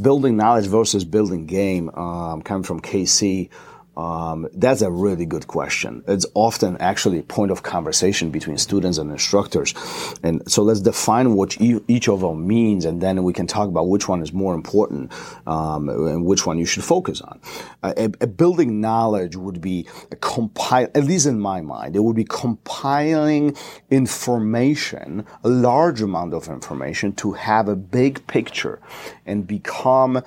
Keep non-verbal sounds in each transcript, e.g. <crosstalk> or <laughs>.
building knowledge versus building game, um, coming from KC. Um, that's a really good question. It's often actually a point of conversation between students and instructors. And so let's define what each of them means, and then we can talk about which one is more important um, and which one you should focus on. Uh, a, a, building knowledge would be compile, at least in my mind, it would be compiling information, a large amount of information, to have a big picture and become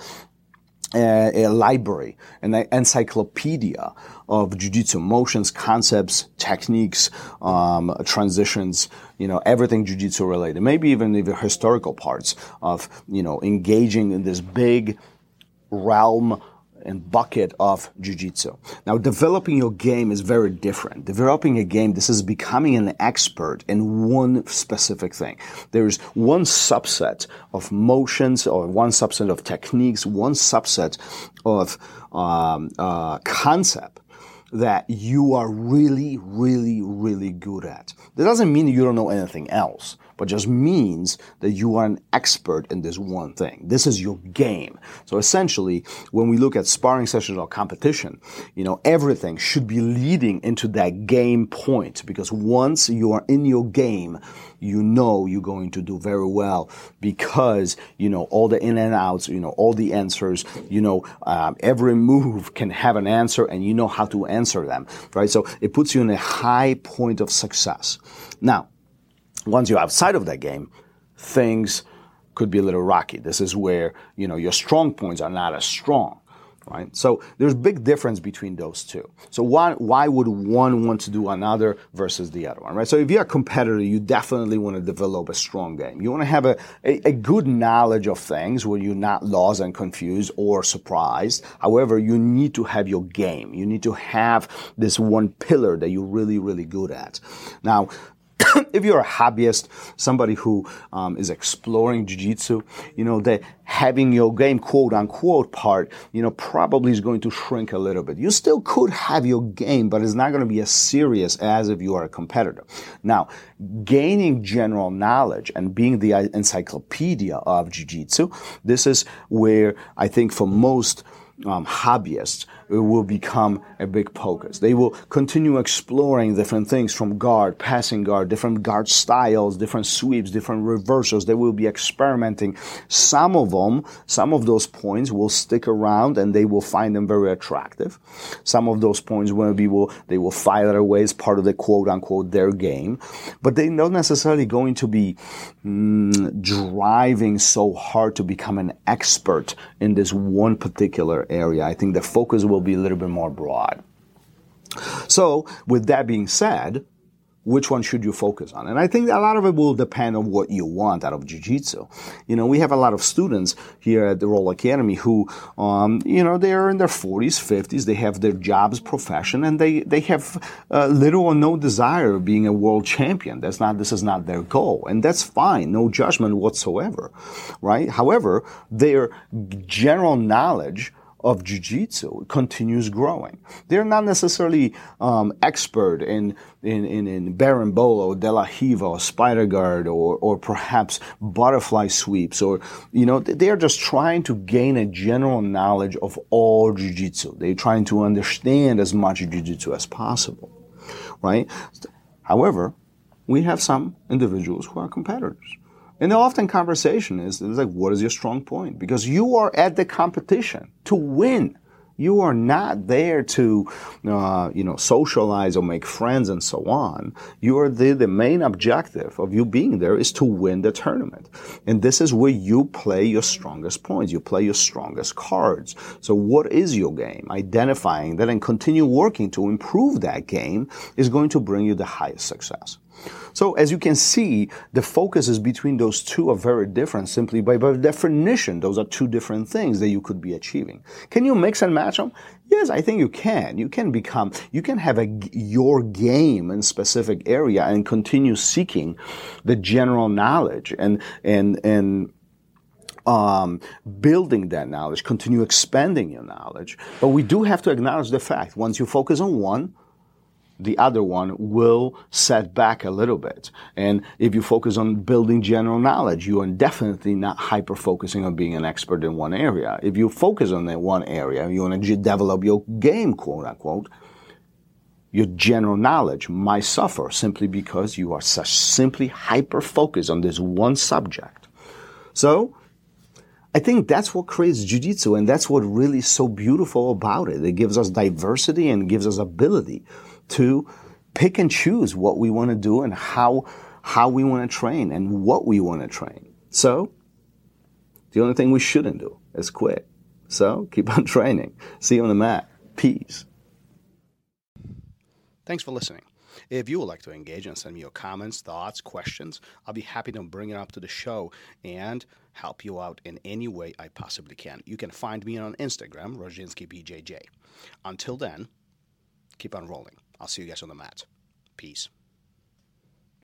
a, a library, an encyclopedia of jiu-jitsu motions, concepts, techniques, um, transitions, you know, everything jiu-jitsu related, maybe even the historical parts of, you know, engaging in this big realm and bucket of jiu-jitsu. Now, developing your game is very different. Developing a game, this is becoming an expert in one specific thing. There's one subset of motions or one subset of techniques, one subset of um, uh, concept that you are really, really, really good at. That doesn't mean you don't know anything else but just means that you are an expert in this one thing. This is your game. So essentially, when we look at sparring sessions or competition, you know, everything should be leading into that game point because once you are in your game, you know you're going to do very well because you know all the in and outs, you know all the answers, you know um, every move can have an answer, and you know how to answer them, right? So it puts you in a high point of success. Now, once you're outside of that game, things could be a little rocky. This is where, you know, your strong points are not as strong. Right? So there's big difference between those two. So why, why would one want to do another versus the other one, right? So if you're a competitor, you definitely want to develop a strong game. You want to have a, a, a good knowledge of things where you're not lost and confused or surprised. However, you need to have your game. You need to have this one pillar that you're really, really good at. Now, <coughs> if you're a hobbyist, somebody who um, is exploring jiu-jitsu, you know, the having your game quote unquote part, you know, probably is going to shrink a little bit. You still could have your game, but it's not going to be as serious as if you are a competitor. Now, gaining general knowledge and being the encyclopedia of jiu-jitsu, this is where I think for most um, hobbyists will become a big focus. They will continue exploring different things from guard, passing guard, different guard styles, different sweeps, different reversals. They will be experimenting. Some of them, some of those points will stick around and they will find them very attractive. Some of those points will be will they will file away as part of the quote unquote their game, but they're not necessarily going to be mm, driving so hard to become an expert in this one particular area. I think the focus will be a little bit more broad. So, with that being said, which one should you focus on? And I think a lot of it will depend on what you want out of jiu-jitsu. You know, we have a lot of students here at the Roll Academy who, um, you know, they're in their 40s, 50s, they have their jobs, profession, and they, they have uh, little or no desire of being a world champion. That's not, this is not their goal. And that's fine. No judgment whatsoever, right? However, their general knowledge of jiu-jitsu continues growing. They're not necessarily um, expert in, in, in, in berimbolo, de la riva, or spider guard, or, or perhaps butterfly sweeps, or, you know, they're just trying to gain a general knowledge of all jiu-jitsu. They're trying to understand as much jiu-jitsu as possible, right? However, we have some individuals who are competitors and the often conversation is, is like, what is your strong point? Because you are at the competition to win. You are not there to, uh, you know, socialize or make friends and so on. You are the, the main objective of you being there is to win the tournament. And this is where you play your strongest points. You play your strongest cards. So what is your game? Identifying that and continue working to improve that game is going to bring you the highest success. So as you can see, the focuses between those two are very different simply by, by definition. Those are two different things that you could be achieving. Can you mix and match them? Yes, I think you can. You can become, you can have a, your game in specific area and continue seeking the general knowledge and, and, and, um, building that knowledge, continue expanding your knowledge. But we do have to acknowledge the fact once you focus on one, the other one will set back a little bit. And if you focus on building general knowledge, you are definitely not hyper focusing on being an expert in one area. If you focus on that one area, you want to develop your game, quote unquote, your general knowledge might suffer simply because you are such simply hyper focused on this one subject. So, I think that's what creates jujitsu and that's what really is so beautiful about it. It gives us diversity and gives us ability to pick and choose what we want to do and how, how we want to train and what we want to train. So, the only thing we shouldn't do is quit. So, keep on <laughs> training. See you on the mat. Peace. Thanks for listening. If you would like to engage and send me your comments, thoughts, questions, I'll be happy to bring it up to the show and help you out in any way I possibly can. You can find me on Instagram, RozdzynskiBJJ. Until then, keep on rolling. I'll see you guys on the mat. Peace.